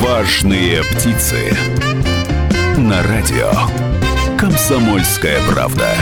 Важные птицы. На радио. Комсомольская правда.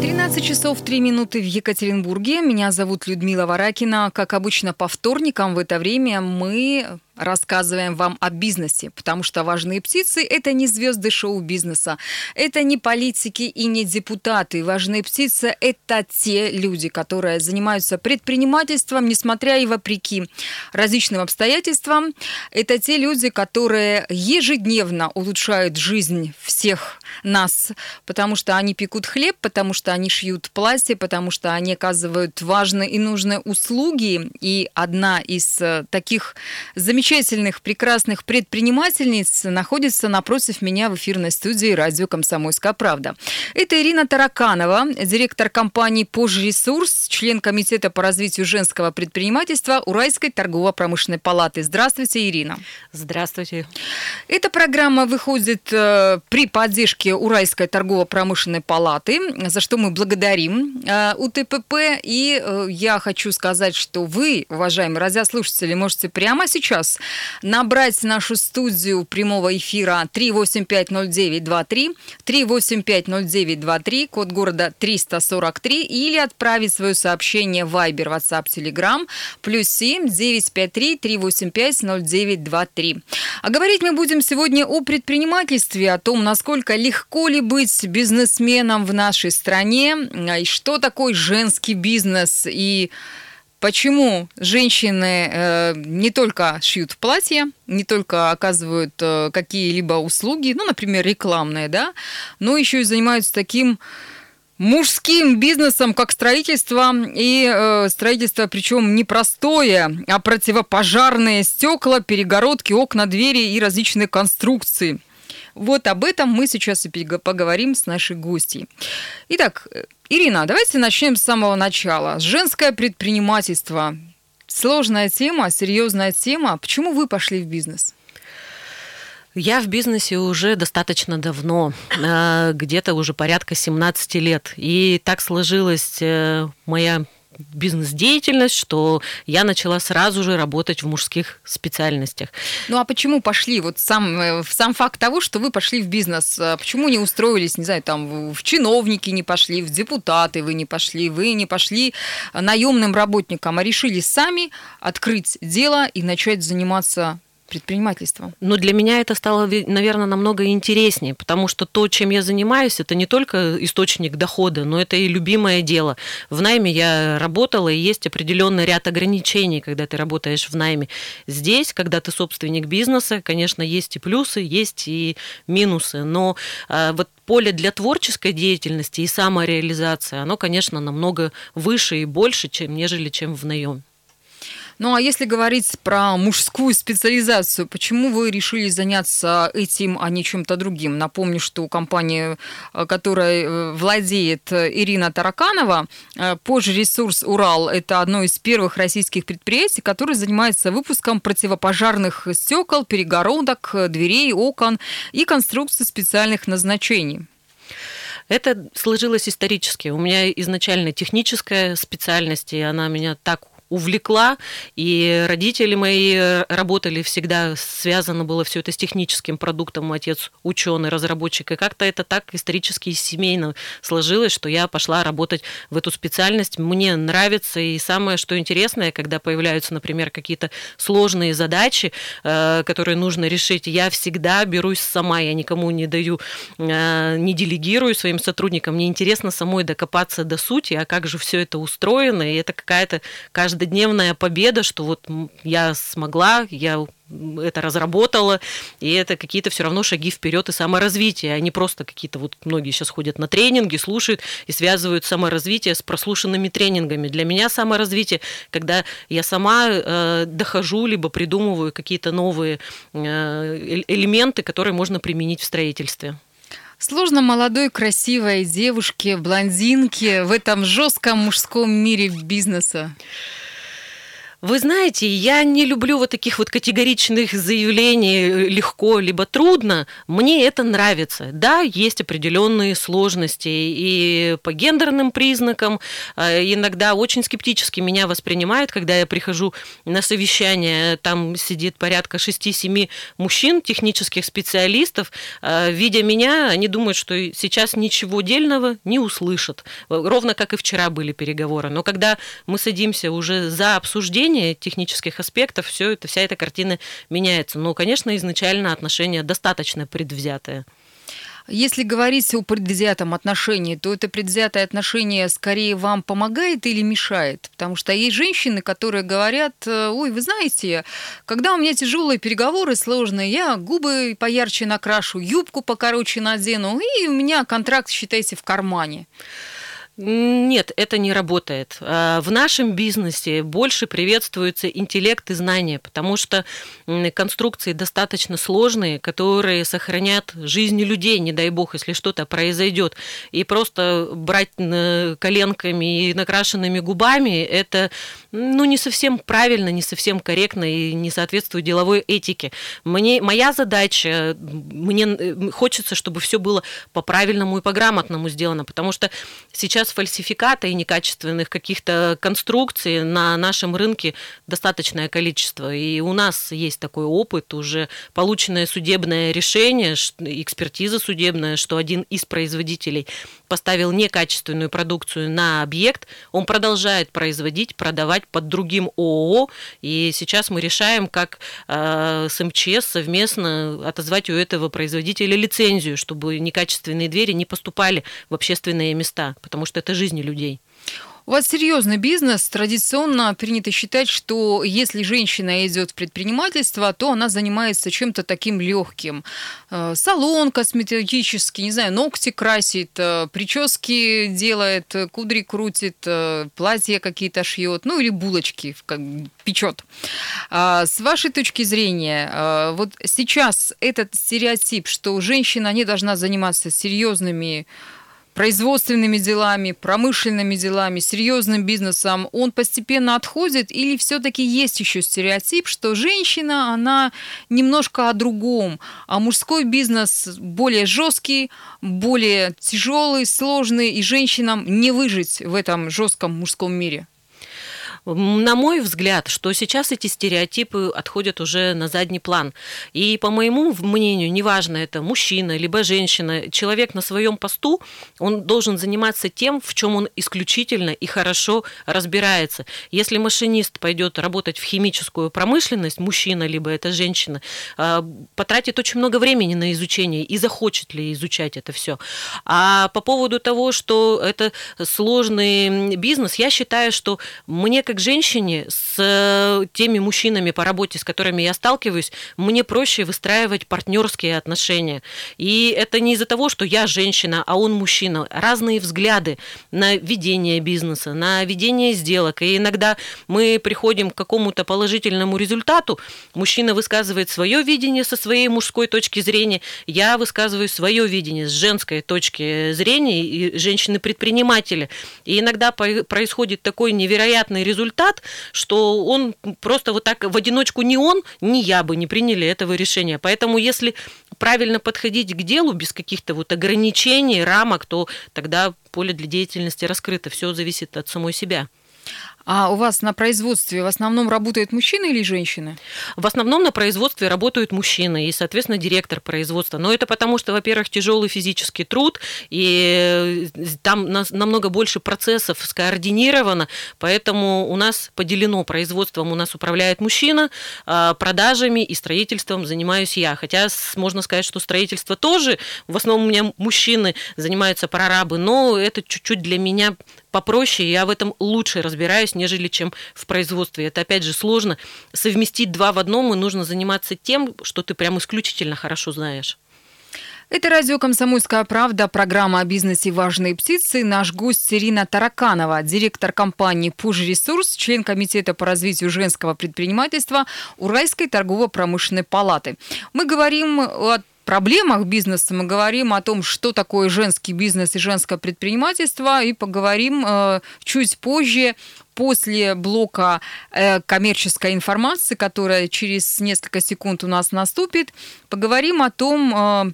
13 часов 3 минуты в Екатеринбурге. Меня зовут Людмила Варакина. Как обычно, по вторникам в это время мы рассказываем вам о бизнесе, потому что важные птицы – это не звезды шоу-бизнеса, это не политики и не депутаты. Важные птицы – это те люди, которые занимаются предпринимательством, несмотря и вопреки различным обстоятельствам. Это те люди, которые ежедневно улучшают жизнь всех нас, потому что они пекут хлеб, потому что они шьют платье, потому что они оказывают важные и нужные услуги. И одна из э, таких замечательных замечательных, прекрасных предпринимательниц находится напротив меня в эфирной студии радио «Комсомольская правда». Это Ирина Тараканова, директор компании «Пожресурс», член Комитета по развитию женского предпринимательства Уральской торгово-промышленной палаты. Здравствуйте, Ирина. Здравствуйте. Эта программа выходит э, при поддержке Уральской торгово-промышленной палаты, за что мы благодарим э, УТПП. И э, я хочу сказать, что вы, уважаемые радиослушатели, можете прямо сейчас набрать нашу студию прямого эфира 3850923, 3850923, код города 343, или отправить свое сообщение Viber, WhatsApp, Telegram, плюс 7 953 385 0923. А говорить мы будем сегодня о предпринимательстве, о том, насколько легко ли быть бизнесменом в нашей стране, и что такое женский бизнес, и Почему женщины э, не только шьют платья, не только оказывают э, какие-либо услуги, ну, например, рекламные, да, но еще и занимаются таким мужским бизнесом, как строительство, и э, строительство, причем не простое, а противопожарные стекла, перегородки, окна, двери и различные конструкции. Вот об этом мы сейчас и поговорим с нашей гостьей. Итак, Ирина, давайте начнем с самого начала. Женское предпринимательство. Сложная тема, серьезная тема. Почему вы пошли в бизнес? Я в бизнесе уже достаточно давно, э, где-то уже порядка 17 лет. И так сложилась э, моя бизнес-деятельность, что я начала сразу же работать в мужских специальностях. Ну а почему пошли? Вот сам, э, сам факт того, что вы пошли в бизнес, а почему не устроились, не знаю, там в чиновники не пошли, в депутаты вы не пошли, вы не пошли наемным работникам, а решили сами открыть дело и начать заниматься предпринимательством? Но для меня это стало, наверное, намного интереснее, потому что то, чем я занимаюсь, это не только источник дохода, но это и любимое дело. В найме я работала, и есть определенный ряд ограничений, когда ты работаешь в найме. Здесь, когда ты собственник бизнеса, конечно, есть и плюсы, есть и минусы, но а, вот поле для творческой деятельности и самореализации, оно, конечно, намного выше и больше, чем, нежели чем в наем. Ну а если говорить про мужскую специализацию, почему вы решили заняться этим, а не чем-то другим? Напомню, что компания, э, которая э, владеет э, Ирина Тараканова, Пожресурс Урал, это одно из первых российских предприятий, которое занимается выпуском противопожарных стекол, перегородок, дверей, окон и конструкций специальных назначений. Это сложилось исторически. У меня изначально техническая специальность, и она меня так увлекла, и родители мои работали всегда, связано было все это с техническим продуктом, отец ученый, разработчик, и как-то это так исторически и семейно сложилось, что я пошла работать в эту специальность. Мне нравится, и самое, что интересное, когда появляются, например, какие-то сложные задачи, э, которые нужно решить, я всегда берусь сама, я никому не даю, э, не делегирую своим сотрудникам, мне интересно самой докопаться до сути, а как же все это устроено, и это какая-то каждая каждодневная победа, что вот я смогла, я это разработала, и это какие-то все равно шаги вперед и саморазвитие, а не просто какие-то вот многие сейчас ходят на тренинги, слушают и связывают саморазвитие с прослушанными тренингами. Для меня саморазвитие, когда я сама э, дохожу, либо придумываю какие-то новые э, элементы, которые можно применить в строительстве. Сложно молодой, красивой девушке, блондинке в этом жестком мужском мире бизнеса. Вы знаете, я не люблю вот таких вот категоричных заявлений э, легко либо трудно. Мне это нравится. Да, есть определенные сложности и по гендерным признакам. Э, иногда очень скептически меня воспринимают, когда я прихожу на совещание, там сидит порядка 6-7 мужчин, технических специалистов. Э, видя меня, они думают, что сейчас ничего дельного не услышат. Ровно как и вчера были переговоры. Но когда мы садимся уже за обсуждение, обсуждения технических аспектов все это, вся эта картина меняется. Но, конечно, изначально отношения достаточно предвзятые. Если говорить о предвзятом отношении, то это предвзятое отношение скорее вам помогает или мешает? Потому что есть женщины, которые говорят, э, ой, вы знаете, когда у меня тяжелые переговоры сложные, я губы поярче накрашу, юбку покороче надену, и у меня контракт, считайте, в кармане. Нет, это не работает. А, в нашем бизнесе больше приветствуется интеллект и знания, потому что конструкции достаточно сложные, которые сохранят жизни людей, не дай бог, если что-то произойдет. И просто брать коленками и накрашенными губами, это ну, не совсем правильно, не совсем корректно и не соответствует деловой этике. Мне, моя задача, мне э, хочется, чтобы все было по правильному и по грамотному сделано, потому что сейчас сейчас фальсификата и некачественных каких-то конструкций на нашем рынке достаточное количество. И у нас есть такой опыт, уже полученное судебное решение, экспертиза судебная, что один из производителей поставил некачественную продукцию на объект, он продолжает производить, продавать под другим ООО, и сейчас мы решаем, как э, с МЧС совместно отозвать у этого производителя лицензию, чтобы некачественные двери не поступали в общественные места, потому что это жизни людей. У вас серьезный бизнес. Традиционно принято считать, что если женщина идет в предпринимательство, то она занимается чем-то таким легким. Э, салон косметический, не знаю, ногти красит, э, прически делает, кудри крутит, э, платья какие-то шьет, ну или булочки как, печет. А, с вашей точки зрения, вот сейчас этот стереотип, что женщина не должна заниматься серьезными производственными делами, промышленными делами, серьезным бизнесом, он постепенно отходит или все-таки есть еще стереотип, что женщина, она немножко о другом, а мужской бизнес более жесткий, более тяжелый, сложный, и женщинам не выжить в этом жестком мужском мире? На мой взгляд, что сейчас эти стереотипы отходят уже на задний план. И по моему мнению, неважно это мужчина либо женщина, человек на своем посту, он должен заниматься тем, в чем он исключительно и хорошо разбирается. Если машинист пойдет работать в химическую промышленность, мужчина либо это женщина, а, потратит очень много времени на изучение и захочет ли изучать это все. А по поводу того, что это сложный бизнес, я считаю, что мне как женщине с э, теми мужчинами по работе, с которыми я сталкиваюсь, мне проще выстраивать партнерские отношения. И это не из-за того, что я женщина, а он мужчина. Разные взгляды на ведение бизнеса, на ведение сделок. И иногда мы приходим к какому-то положительному результату. Мужчина высказывает свое видение со своей мужской точки зрения, я высказываю свое видение с женской точки зрения, и женщины-предприниматели. И иногда происходит такой невероятный результат, результат, что он просто вот так в одиночку ни он, ни я бы не приняли этого решения. Поэтому если правильно подходить к делу без каких-то вот ограничений, рамок, то тогда поле для деятельности раскрыто. Все зависит от самой себя. А у вас на производстве в основном работают мужчины или женщины? В основном на производстве работают мужчины и, соответственно, директор производства. Но это потому, что, во-первых, тяжелый физический труд, и э, там намного больше процессов скоординировано, поэтому у нас поделено производством, у нас управляет мужчина, а продажами и строительством занимаюсь я. Хотя можно сказать, что строительство тоже, в основном у меня мужчины занимаются прорабы, но это чуть-чуть для меня попроще, я в этом лучше разбираюсь, нежели чем в производстве. Это, опять же, сложно. Совместить два в одном, и нужно заниматься тем, что ты прям исключительно хорошо знаешь. Это радио «Комсомольская правда», программа о бизнесе «Важные птицы». Наш гость Ирина Тараканова, директор компании «Пуж Ресурс», член Комитета по развитию женского предпринимательства Уральской торгово-промышленной палаты. Мы говорим о проблемах бизнеса мы говорим о том, что такое женский бизнес и женское предпринимательство, и поговорим э, чуть позже после блока э, коммерческой информации, которая через несколько секунд у нас наступит, поговорим о том, э,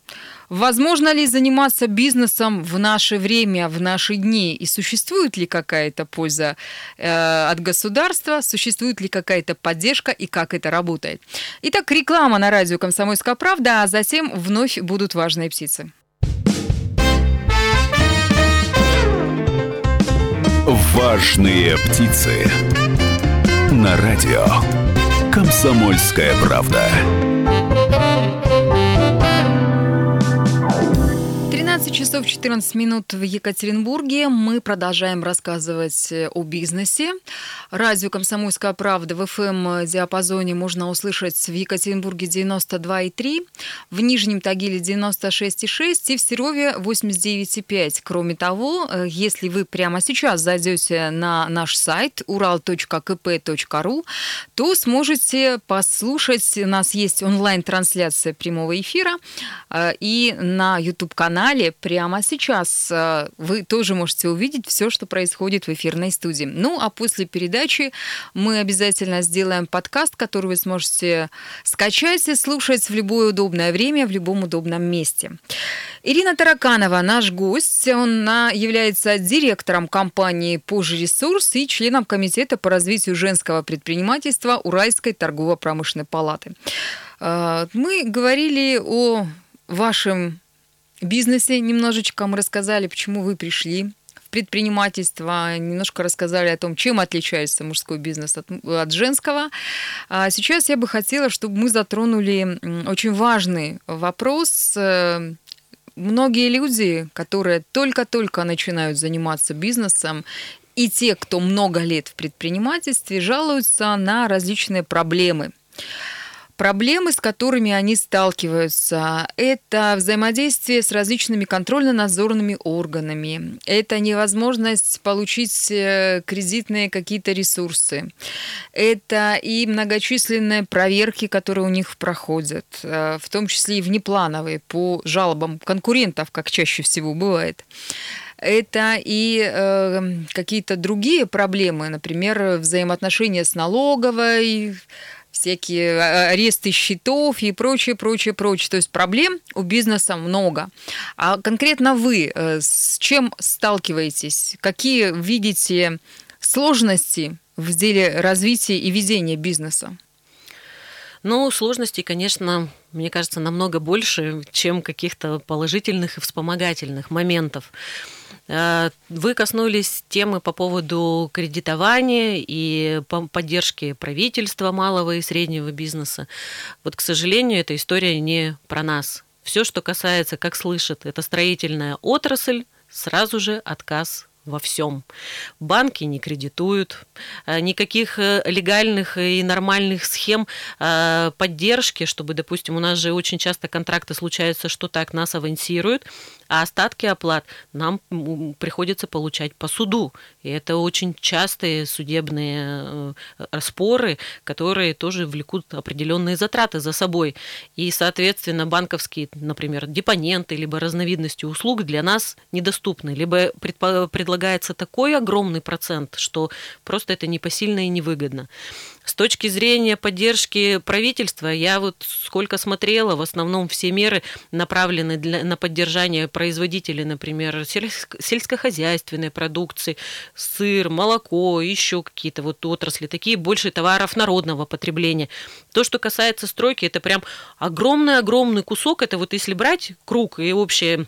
возможно ли заниматься бизнесом в наше время, в наши дни, и существует ли какая-то польза э, от государства, существует ли какая-то поддержка и как это работает. Итак, реклама на радио «Комсомольская правда», а затем вновь будут важные птицы. Важные птицы. На радио. Комсомольская правда. 12 часов 14 минут в Екатеринбурге. Мы продолжаем рассказывать э, о бизнесе. Радио «Комсомольская правда» в FM-диапазоне можно услышать в Екатеринбурге 92,3, в Нижнем Тагиле 96,6 и в Серове 89,5. Кроме того, э, если вы прямо сейчас зайдете на наш сайт ural.kp.ru, то сможете послушать. У нас есть онлайн-трансляция прямого эфира э, и на YouTube-канале прямо сейчас э, вы тоже можете увидеть все, что происходит в эфирной студии. Ну, а после передачи мы обязательно сделаем подкаст, который вы сможете скачать и слушать в любое удобное время, в любом удобном месте. Ирина Тараканова, наш гость, он является директором компании «Позже ресурс» и членом комитета по развитию женского предпринимательства Уральской торгово-промышленной палаты. Э, мы говорили о вашем бизнесе немножечко мы рассказали, почему вы пришли в предпринимательство, немножко рассказали о том, чем отличается мужской бизнес от, от женского. А сейчас я бы хотела, чтобы мы затронули очень важный вопрос. Э, многие люди, которые только-только начинают заниматься бизнесом, и те, кто много лет в предпринимательстве, жалуются на различные проблемы. Проблемы, с которыми они сталкиваются, это взаимодействие с различными контрольно-надзорными органами, это невозможность получить э, кредитные какие-то ресурсы, это и многочисленные проверки, которые у них проходят, э, в том числе и внеплановые по жалобам конкурентов, как чаще всего бывает. Это и э, какие-то другие проблемы, например, взаимоотношения с налоговой, всякие а, аресты счетов и прочее, прочее, прочее. То есть проблем у бизнеса много. А конкретно вы э, с чем сталкиваетесь? Какие видите сложности в деле развития и ведения бизнеса? Ну, сложностей, конечно, мне кажется, намного больше, чем каких-то положительных и вспомогательных моментов. Э, вы коснулись темы по поводу кредитования и поддержки правительства малого и среднего бизнеса. Вот, к сожалению, эта история не про нас. Все, что касается, как слышит, это строительная отрасль, сразу же отказ во всем. Банки не кредитуют, э, никаких э, легальных и нормальных схем э, поддержки, чтобы, допустим, у нас же очень часто контракты случаются, что так нас авансируют, а остатки оплат нам приходится получать по суду. И это очень частые судебные споры, которые тоже влекут определенные затраты за собой. И, соответственно, банковские, например, депоненты, либо разновидности услуг для нас недоступны, либо предлагается такой огромный процент, что просто это непосильно и невыгодно. С точки зрения поддержки правительства, я вот сколько смотрела, в основном все меры направлены для, на поддержание производителей, например, сельскохозяйственной продукции, сыр, молоко, еще какие-то вот отрасли, такие больше товаров народного потребления. То, что касается стройки, это прям огромный-огромный кусок, это вот если брать круг и общее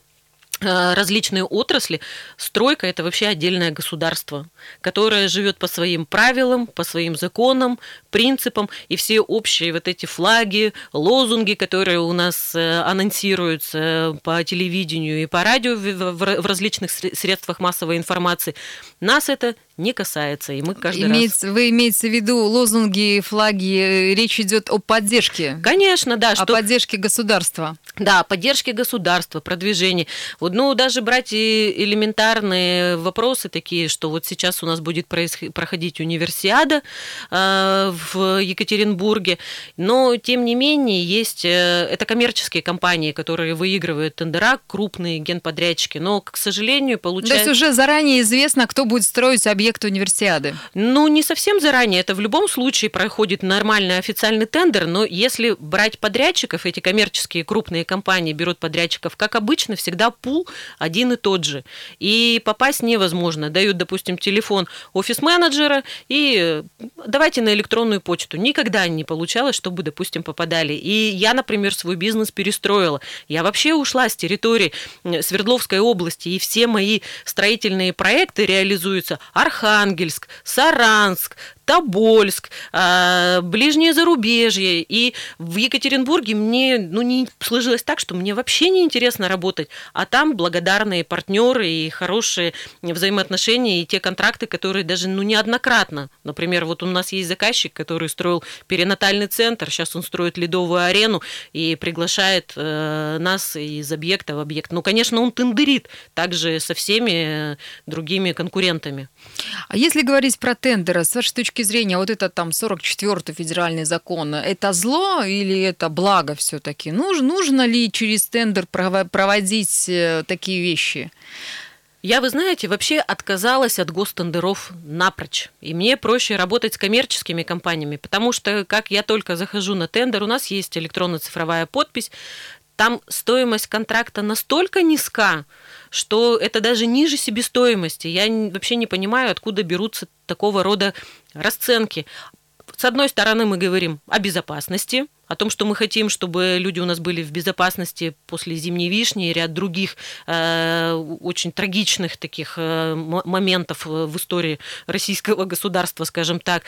различные отрасли, стройка это вообще отдельное государство, которое живет по своим правилам, по своим законам, принципам, и все общие вот эти флаги, лозунги, которые у нас э, анонсируются по телевидению и по радио в различных средствах массовой информации, нас это не касается, и мы каждый имеется, раз... Вы имеете в виду лозунги, флаги, речь идет о поддержке? Конечно, да. О поддержке государства. Да, поддержке государства, продвижении. Вот, ну, даже брать и элементарные вопросы такие, что вот сейчас у нас будет проходить универсиада э, в Екатеринбурге, но, тем не менее, есть... Э, это коммерческие компании, которые выигрывают тендера, крупные генподрядчики, но, к сожалению, получается... То есть уже заранее известно, кто будет строить объект объекта универсиады? Ну, не совсем заранее. Это в любом случае проходит нормальный официальный тендер, но если брать подрядчиков, эти коммерческие крупные компании берут подрядчиков, как обычно, всегда пул один и тот же. И попасть невозможно. Дают, допустим, телефон офис-менеджера и давайте на электронную почту. Никогда не получалось, чтобы, допустим, попадали. И я, например, свой бизнес перестроила. Я вообще ушла с территории Свердловской области, и все мои строительные проекты реализуются Архангельск, Саранск, Тобольск, а, ближнее зарубежье. И в Екатеринбурге мне ну, не сложилось так, что мне вообще не интересно работать. А там благодарные партнеры и хорошие взаимоотношения, и те контракты, которые даже ну, неоднократно. Например, вот у нас есть заказчик, который строил перинатальный центр, сейчас он строит ледовую арену и приглашает э, нас из объекта в объект. Ну, конечно, он тендерит также со всеми другими конкурентами. А если говорить про тендеры, с вашей точки зрения, вот это там 44-й федеральный закон, это зло или это благо все-таки? Нужно, нужно ли через тендер проводить э, такие вещи? Я, вы знаете, вообще отказалась от гостендеров напрочь. И мне проще работать с коммерческими компаниями, потому что, как я только захожу на тендер, у нас есть электронно-цифровая подпись, там стоимость контракта настолько низка, что это даже ниже себестоимости. Я вообще не понимаю, откуда берутся такого рода расценки. С одной стороны, мы говорим о безопасности, о том, что мы хотим, чтобы люди у нас были в безопасности после зимней вишни и ряд других э, очень трагичных таких э, моментов в истории российского государства, скажем так.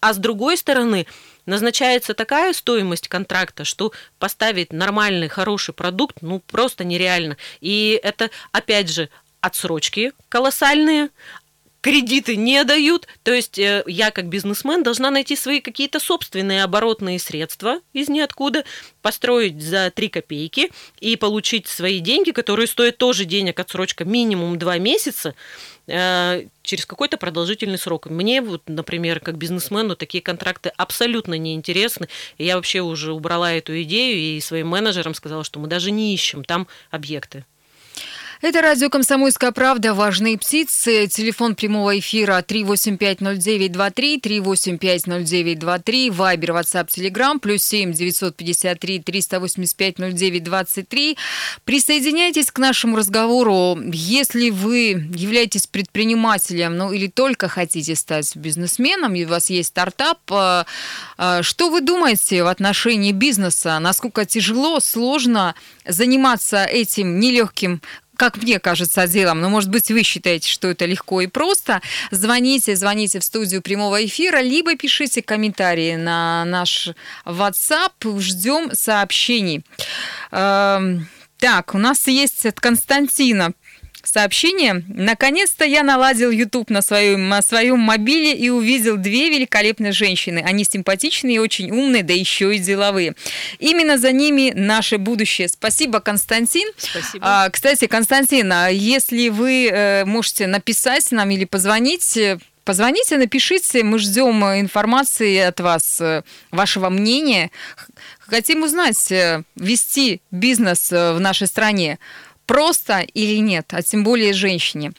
А с другой стороны, назначается такая стоимость контракта, что поставить нормальный, хороший продукт, ну, просто нереально. И это, опять же, отсрочки колоссальные, кредиты не дают. То есть э, я как бизнесмен должна найти свои какие-то собственные оборотные средства из ниоткуда, построить за 3 копейки и получить свои деньги, которые стоят тоже денег отсрочка минимум 2 месяца э, через какой-то продолжительный срок. Мне, вот, например, как бизнесмену, такие контракты абсолютно неинтересны. И я вообще уже убрала эту идею и своим менеджерам сказала, что мы даже не ищем там объекты. Это радио «Комсомольская правда». Важные птицы. Телефон прямого эфира 3850923, 3850923, Вайбер, WhatsApp, Telegram, плюс 7 953 385 0923. Присоединяйтесь к нашему разговору. Если вы являетесь предпринимателем, ну или только хотите стать бизнесменом, и у вас есть стартап, э, э, что вы думаете в отношении бизнеса? Насколько тяжело, сложно заниматься этим нелегким как мне кажется, делом, но, может быть, вы считаете, что это легко и просто, звоните, звоните в студию прямого эфира, либо пишите комментарии на наш WhatsApp, ждем сообщений. Эм, так, у нас есть от Константина Сообщение. Наконец-то я наладил YouTube на своем, на своем мобиле и увидел две великолепные женщины. Они симпатичные очень умные, да еще и деловые. Именно за ними наше будущее. Спасибо, Константин. Спасибо. А, кстати, Константин, а если вы э, можете написать нам или позвонить, э, Позвоните, напишите, мы ждем информации от вас, э, вашего мнения. Хотим узнать, вести бизнес в нашей стране просто или нет, а тем более женщине.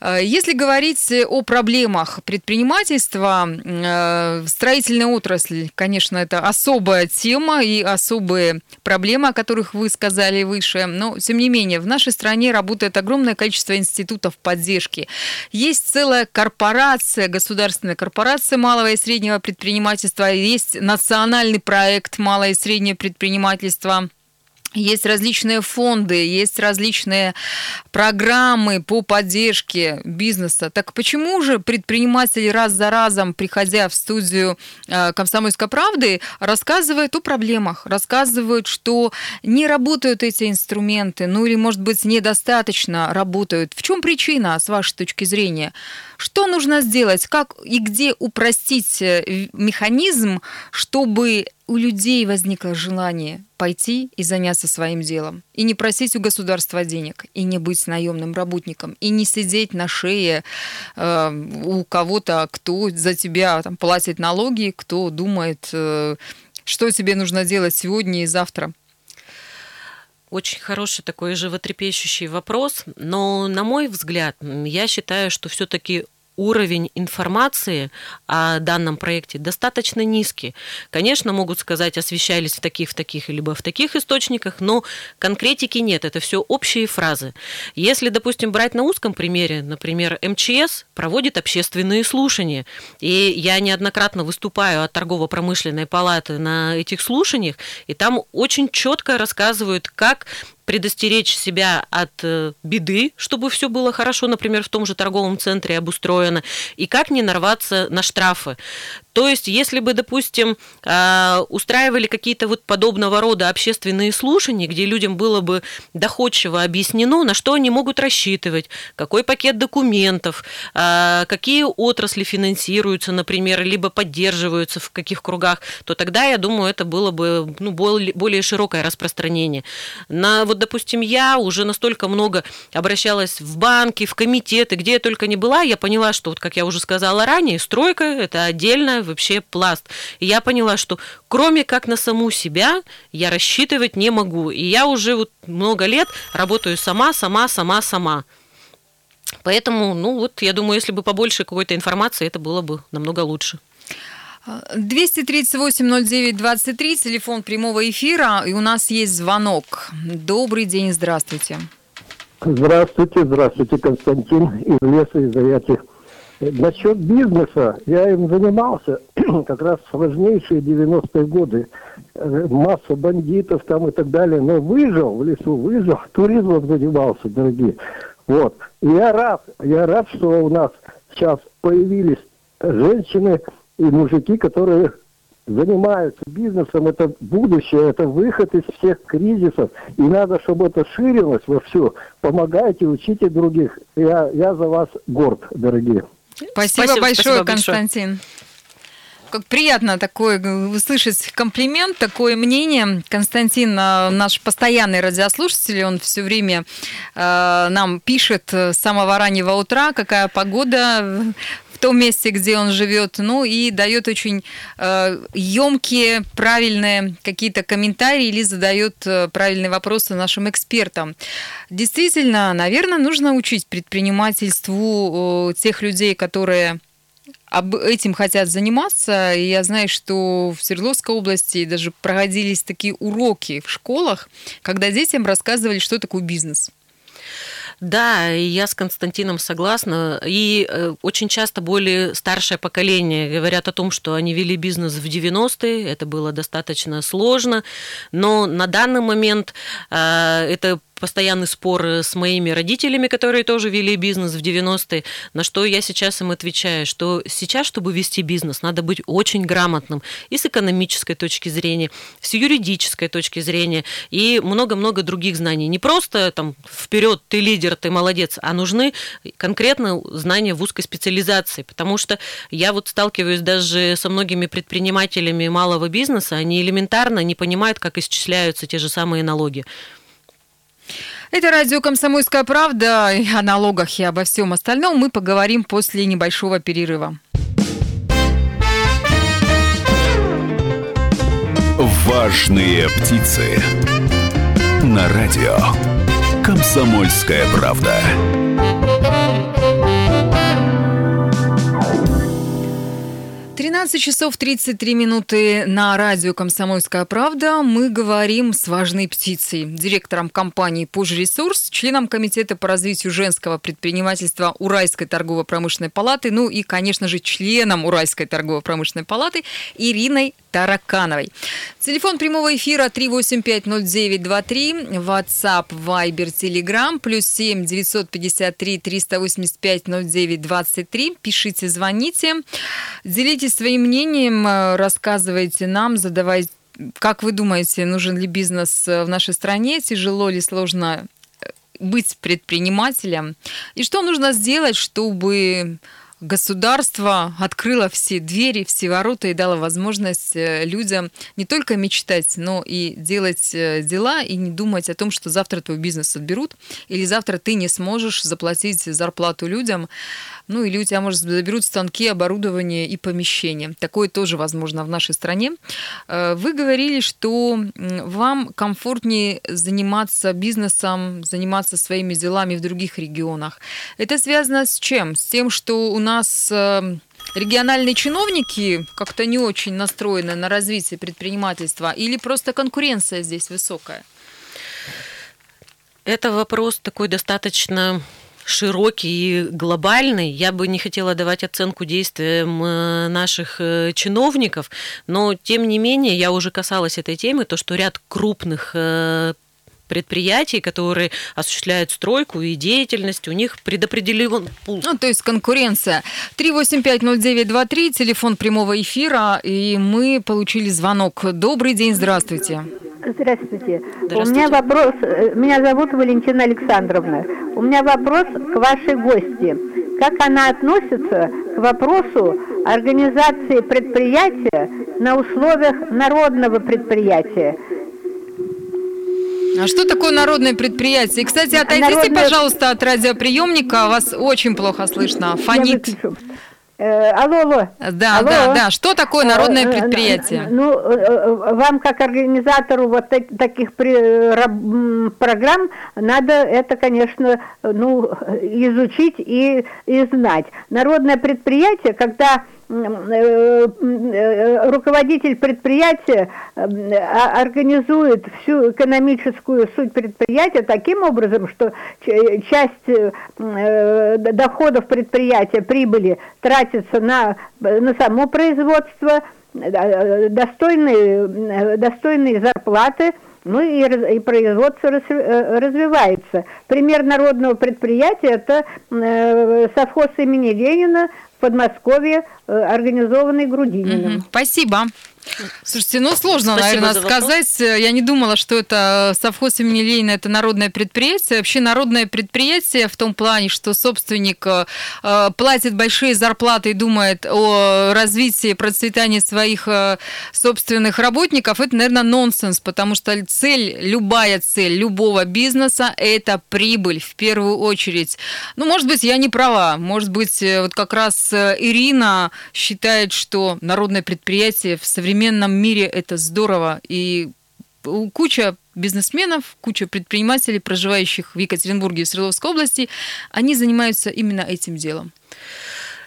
Э, если говорить о проблемах предпринимательства, э, строительная отрасль, конечно, это особая тема и особые проблемы, о которых вы сказали выше, но тем не менее в нашей стране работает огромное количество институтов поддержки. Есть целая корпорация, государственная корпорация малого и среднего предпринимательства, есть национальный проект малое и среднее предпринимательство – есть различные фонды, есть различные программы по поддержке бизнеса. Так почему же предприниматели раз за разом, приходя в студию э, «Комсомольской правды», рассказывают о проблемах, рассказывают, что не работают эти инструменты, ну или, может быть, недостаточно работают. В чем причина, с вашей точки зрения? Что нужно сделать? Как и где упростить э, механизм, чтобы у людей возникло желание пойти и заняться своим делом. И не просить у государства денег, и не быть наемным работником, и не сидеть на шее э, у кого-то, кто за тебя там, платит налоги, кто думает, э, что тебе нужно делать сегодня и завтра. Очень хороший такой животрепещущий вопрос, но, на мой взгляд, я считаю, что все-таки уровень информации о данном проекте достаточно низкий. Конечно, могут сказать, освещались в таких, в таких, либо в таких источниках, но конкретики нет. Это все общие фразы. Если, допустим, брать на узком примере, например, МЧС проводит общественные слушания, и я неоднократно выступаю от торгово-промышленной палаты на этих слушаниях, и там очень четко рассказывают, как предостеречь себя от э, беды, чтобы все было хорошо, например, в том же торговом центре обустроено, и как не нарваться на штрафы. То есть, если бы, допустим, а, устраивали какие-то вот подобного рода общественные слушания, где людям было бы доходчиво объяснено, на что они могут рассчитывать, какой пакет документов, а, какие отрасли финансируются, например, либо поддерживаются в каких кругах, то тогда, я думаю, это было бы ну, более широкое распространение. На, вот, допустим, я уже настолько много обращалась в банки, в комитеты, где я только не была, я поняла, что, вот, как я уже сказала ранее, стройка – это отдельно вообще пласт. И я поняла, что кроме как на саму себя я рассчитывать не могу. И я уже вот много лет работаю сама, сама, сама, сама. Поэтому, ну вот, я думаю, если бы побольше какой-то информации, это было бы намного лучше. 238-09-23, телефон прямого эфира, и у нас есть звонок. Добрый день, здравствуйте. Здравствуйте, здравствуйте, Константин из леса, из Заятих. Насчет бизнеса, я им занимался как раз в сложнейшие 90-е годы. Э, масса бандитов там и так далее, но выжил в лесу, выжил, туризмом занимался, дорогие. Вот. И я рад, я рад, что у нас сейчас появились женщины и мужики, которые занимаются бизнесом, это будущее, это выход из всех кризисов. И надо, чтобы это ширилось во все. Помогайте, учите других. Я, я за вас горд, дорогие. Спасибо, спасибо большое, спасибо Константин. Большое. Как приятно такое услышать комплимент, такое мнение. Константин, а, наш постоянный радиослушатель, он все время э, нам пишет с самого раннего утра, какая погода том месте, где он живет, ну и дает очень э, емкие, правильные какие-то комментарии или задает э, правильные вопросы нашим экспертам. Действительно, наверное, нужно учить предпринимательству э, тех людей, которые об этим хотят заниматься. И я знаю, что в Свердловской области даже проводились такие уроки в школах, когда детям рассказывали, что такое бизнес. Да, я с Константином согласна. И э, очень часто более старшее поколение говорят о том, что они вели бизнес в 90-е, это было достаточно сложно, но на данный момент э, это постоянный спор с моими родителями, которые тоже вели бизнес в 90-е, на что я сейчас им отвечаю, что сейчас, чтобы вести бизнес, надо быть очень грамотным и с экономической точки зрения, с юридической точки зрения и много-много других знаний. Не просто там вперед, ты лидер, ты молодец, а нужны конкретно знания в узкой специализации, потому что я вот сталкиваюсь даже со многими предпринимателями малого бизнеса, они элементарно не понимают, как исчисляются те же самые налоги. Это радио «Комсомольская правда». О налогах и обо всем остальном мы поговорим после небольшого перерыва. Важные птицы. На радио «Комсомольская правда». 13 часов 33 минуты на радио «Комсомольская правда». Мы говорим с важной птицей, директором компании «Пожресурс», членом Комитета по развитию женского предпринимательства Уральской торгово-промышленной палаты, ну и, конечно же, членом Уральской торгово-промышленной палаты Ириной Таракановой. Телефон прямого эфира 3850923, WhatsApp, Viber, Telegram, плюс 7 953 385 0923. Пишите, звоните, делитесь своим мнением, рассказывайте нам, задавайте как вы думаете, нужен ли бизнес в нашей стране? Тяжело ли, сложно э, быть предпринимателем? И что нужно сделать, чтобы государство открыло все двери, все ворота и дало возможность э, людям не только мечтать, но и делать э, дела и не думать о том, что завтра твой бизнес отберут или завтра ты не сможешь заплатить зарплату людям. Ну или у тебя, может, заберут станки, оборудование и помещение. Такое тоже возможно в нашей стране. Э, вы говорили, что вам комфортнее заниматься бизнесом, заниматься своими делами в других регионах. Это связано с чем? С тем, что у нас э, региональные чиновники как-то не очень настроены на развитие предпринимательства или просто конкуренция здесь высокая? Это вопрос такой достаточно широкий и глобальный. Я бы не хотела давать оценку действиям э, наших э, чиновников, но тем не менее я уже касалась этой темы, то что ряд крупных э, предприятий, которые осуществляют стройку и деятельность, у них предопределен пул. Ну, то есть конкуренция. 3850923, телефон прямого эфира, и мы получили звонок. Добрый день, здравствуйте. Здравствуйте. Здравствуйте. У меня вопрос, э, меня зовут Валентина Александровна. У меня вопрос к вашей гости. Как она относится к вопросу организации предприятия на условиях народного предприятия? А что такое народное предприятие? И, кстати, отойдите, Народное... пожалуйста, от радиоприемника, вас очень плохо слышно, фонит. Э, алло, алло. Да, алло. да, да. Что такое народное э, э, предприятие? Ну, вам как организатору вот таких программ надо это, конечно, ну, изучить и, и знать. Народное предприятие, когда Э, э, руководитель предприятия а, организует всю экономическую суть предприятия таким образом, что часть э, доходов предприятия, прибыли тратится на, на само производство, достойные, достойные зарплаты, ну и, и производство развивается. Пример народного предприятия – это совхоз имени Ленина Подмосковье, э, организованный Грудининым. Спасибо. Слушайте, ну сложно, Спасибо наверное, сказать. Я не думала, что это совхоз имени Ленина, это народное предприятие. Вообще народное предприятие в том плане, что собственник э, платит большие зарплаты и думает о развитии, процветании своих э, собственных работников, это, наверное, нонсенс, потому что цель, любая цель любого бизнеса – это прибыль в первую очередь. Ну, может быть, я не права. Может быть, э, вот как раз Ирина считает, что народное предприятие в современном современном мире это здорово. И куча бизнесменов, куча предпринимателей, проживающих в Екатеринбурге и Свердловской области, они занимаются именно этим делом.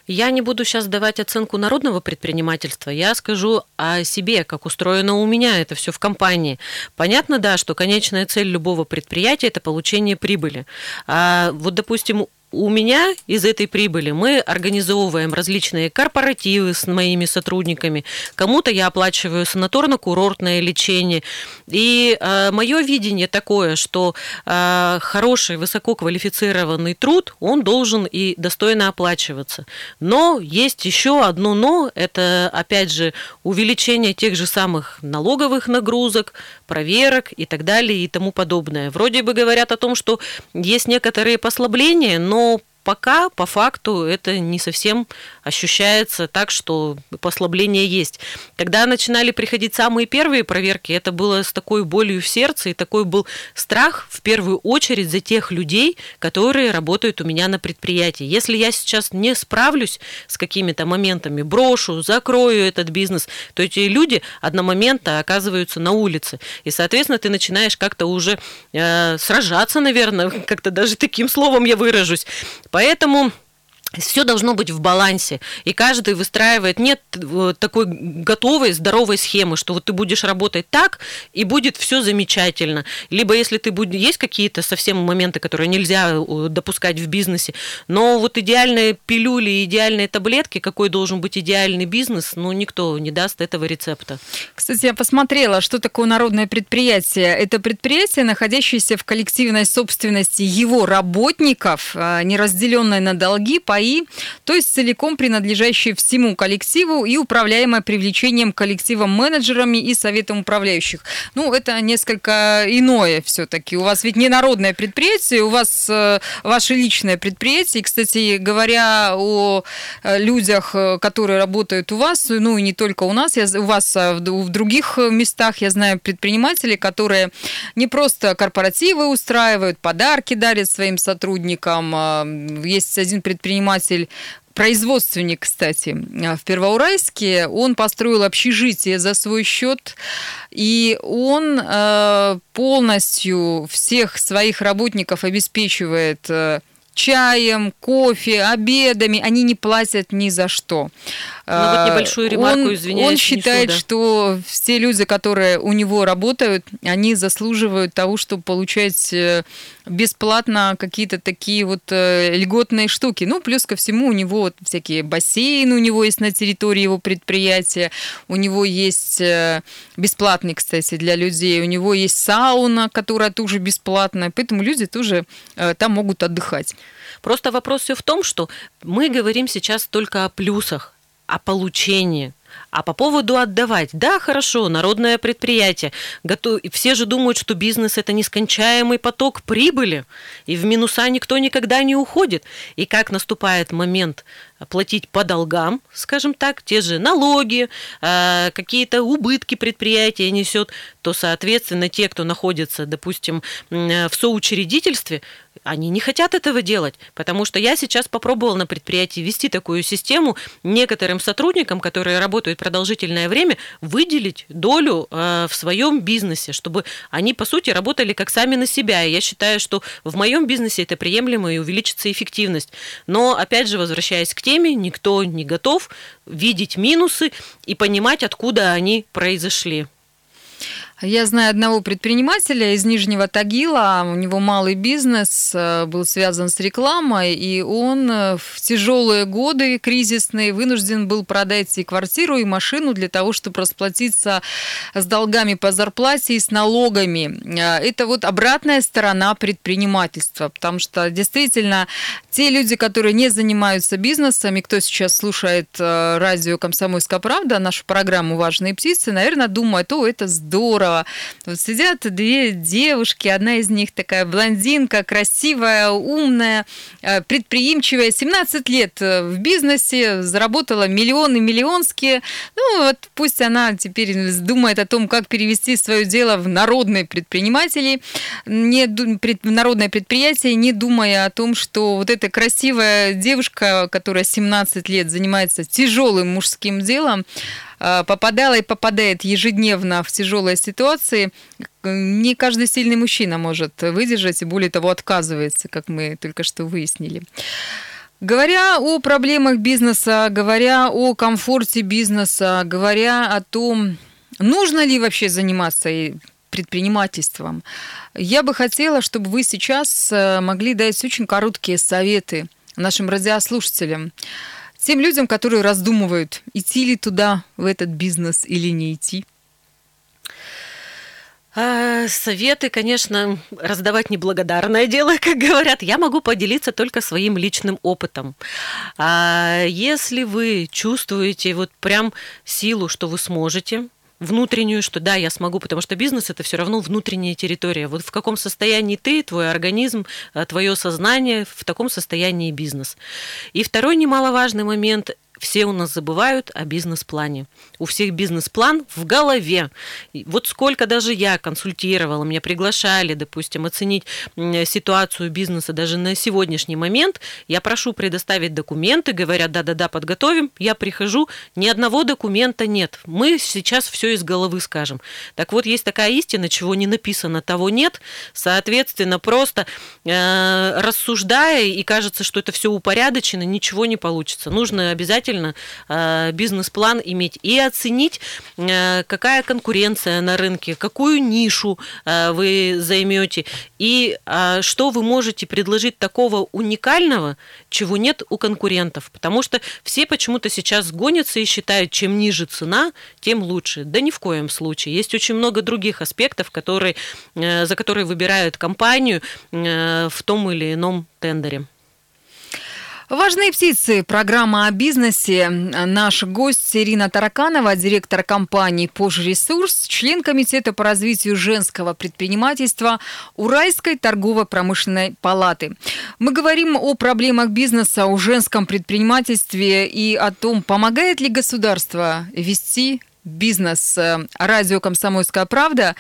Я не буду сейчас давать оценку народного предпринимательства, я скажу о себе, как устроено у меня это все в компании. Понятно, да, что конечная цель любого предприятия – это получение прибыли. А вот, допустим, у меня из этой прибыли мы организовываем различные корпоративы с моими сотрудниками. Кому-то я оплачиваю санаторно-курортное лечение. И э, мое видение такое, что э, хороший, высококвалифицированный труд, он должен и достойно оплачиваться. Но есть еще одно но, это опять же увеличение тех же самых налоговых нагрузок, проверок и так далее и тому подобное. Вроде бы говорят о том, что есть некоторые послабления, но пока по факту это не совсем ощущается так, что послабление есть. Когда начинали приходить самые первые проверки, это было с такой болью в сердце, и такой был страх в первую очередь за тех людей, которые работают у меня на предприятии. Если я сейчас не справлюсь с какими-то моментами, брошу, закрою этот бизнес, то эти люди одномоментно оказываются на улице. И, соответственно, ты начинаешь как-то уже э, сражаться, наверное, как-то даже таким словом я выражусь. Поэтому все должно быть в балансе. И каждый выстраивает, нет э, такой готовой, здоровой схемы, что вот ты будешь работать так, и будет все замечательно. Либо если ты будешь, есть какие-то совсем моменты, которые нельзя э, допускать в бизнесе, но вот идеальные пилюли, идеальные таблетки, какой должен быть идеальный бизнес, ну, никто не даст этого рецепта. Кстати, я посмотрела, что такое народное предприятие. Это предприятие, находящееся в коллективной собственности его работников, а, не разделенное на долги, по ПАИ, то есть целиком принадлежащие всему коллективу и управляемое привлечением коллектива менеджерами и советом управляющих. Ну, это несколько иное все-таки. У вас ведь не народное предприятие, у вас э, ваше личное предприятие. И, кстати, говоря о э, людях, э, которые работают у вас, ну и не только у нас, я, у вас а в, в других местах, я знаю предпринимателей, которые не просто корпоративы устраивают, подарки дарят своим сотрудникам. А, есть один предприниматель, предприниматель производственник, кстати, в Первоуральске. Он построил общежитие за свой счет, и он э, полностью всех своих работников обеспечивает э, чаем, кофе, обедами, они не платят ни за что. Ну вот а, небольшую ремарку, он, извиняюсь. Он считает, несу, да. что все люди, которые у него работают, они заслуживают того, чтобы получать э, бесплатно какие-то такие вот э, льготные штуки. Ну, плюс ко всему у него вот всякие бассейны у него есть на территории его предприятия, у него есть э, бесплатный, кстати, для людей, у него есть сауна, которая тоже бесплатная, поэтому люди тоже там могут отдыхать. Просто вопрос все в том, что мы говорим сейчас только о плюсах, о получении. А по поводу отдавать, да, хорошо, народное предприятие. Готов... Все же думают, что бизнес это нескончаемый поток прибыли, и в минуса никто никогда не уходит. И как наступает момент платить по долгам, скажем так, те же налоги, э, какие-то убытки предприятия несет, то, соответственно, те, кто находится, допустим, в соучредительстве, они не хотят этого делать, потому что я сейчас попробовала на предприятии ввести такую систему некоторым сотрудникам, которые работают продолжительное время, выделить долю э, в своем бизнесе, чтобы они, по сути, работали как сами на себя. И я считаю, что в моем бизнесе это приемлемо и увеличится эффективность. Но, опять же, возвращаясь к теме, никто не готов видеть минусы и понимать, откуда они произошли. Я знаю одного предпринимателя из Нижнего Тагила, у него малый бизнес, э, был связан с рекламой, и он э, в тяжелые годы кризисные вынужден был продать и квартиру, и машину для того, чтобы расплатиться с долгами по зарплате и с налогами. Э, это вот обратная сторона предпринимательства, потому что действительно те люди, которые не занимаются бизнесом, и кто сейчас слушает радио «Комсомольская правда», нашу программу «Важные птицы», наверное, думают, о, это здорово, здорово. Вот сидят две девушки, одна из них такая блондинка, красивая, умная, э, предприимчивая, 17 лет э, в бизнесе, заработала миллионы миллионские. Ну вот пусть она теперь думает о том, как перевести свое дело в народные предприниматели, не, народное предприятие, не думая о том, что вот эта красивая девушка, которая 17 лет занимается тяжелым мужским делом, попадала и попадает ежедневно в тяжелые ситуации, не каждый сильный мужчина может выдержать и более того отказывается, как мы только что выяснили. Говоря о проблемах бизнеса, говоря о комфорте бизнеса, говоря о том, нужно ли вообще заниматься предпринимательством, я бы хотела, чтобы вы сейчас э, могли дать очень короткие советы нашим радиослушателям тем людям, которые раздумывают, идти ли туда, в этот бизнес или не идти? А, советы, конечно, раздавать неблагодарное дело, как говорят. Я могу поделиться только своим личным опытом. А, если вы чувствуете вот прям силу, что вы сможете, внутреннюю, что да, я смогу, потому что бизнес это все равно внутренняя территория. Вот в каком состоянии ты, твой организм, э, твое сознание, в таком состоянии бизнес. И второй немаловажный момент все у нас забывают о бизнес-плане. У всех бизнес-план в голове. вот сколько даже я консультировала, меня приглашали, допустим, оценить ситуацию бизнеса даже на сегодняшний момент, я прошу предоставить документы, говорят, да-да-да, подготовим, я прихожу, ни одного документа нет. Мы сейчас все из головы скажем. Так вот, есть такая истина, чего не написано, того нет. Соответственно, просто э, рассуждая, и кажется, что это все упорядочено, ничего не получится. Нужно обязательно обязательно э, бизнес-план иметь и оценить, э, какая конкуренция на рынке, какую нишу э, вы займете и что вы можете предложить такого уникального, чего нет у конкурентов. Потому что все почему-то сейчас гонятся и считают, чем ниже цена, тем лучше. Да ни в коем случае. Есть очень много других аспектов, которые, за которые выбирают компанию в том или ином тендере. Важные птицы. Программа о бизнесе. Наш гость Ирина Тараканова, директор компании «Пожресурс», член Комитета по развитию женского предпринимательства Уральской торгово-промышленной палаты. Мы говорим о проблемах бизнеса, о женском предпринимательстве и о том, помогает ли государство вести бизнес. Радио «Комсомольская правда»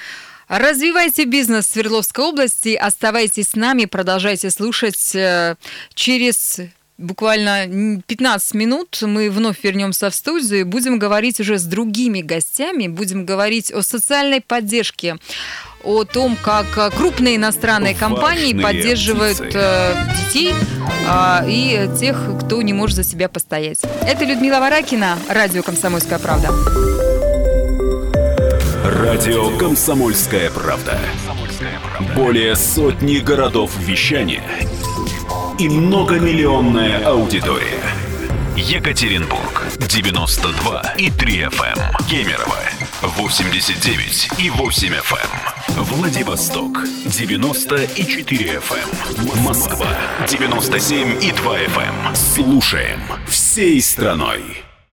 Развивайте бизнес в Свердловской области. Оставайтесь с нами, продолжайте слушать э, через буквально 15 минут мы вновь вернемся в студию и будем говорить уже с другими гостями, будем говорить о социальной поддержке, о том, как крупные иностранные Важные компании поддерживают птицы. Э, детей а, и тех, кто не может за себя постоять. Это Людмила Варакина, радио «Комсомольская правда». Радио «Комсомольская правда». Более сотни городов вещания и многомиллионная аудитория. Екатеринбург 92 и 3 FM. Эм. Кемерово 89 и 8 FM. Эм. Владивосток 90 и 4 FM. Эм. Москва 97 и 2 FM. Слушаем всей страной.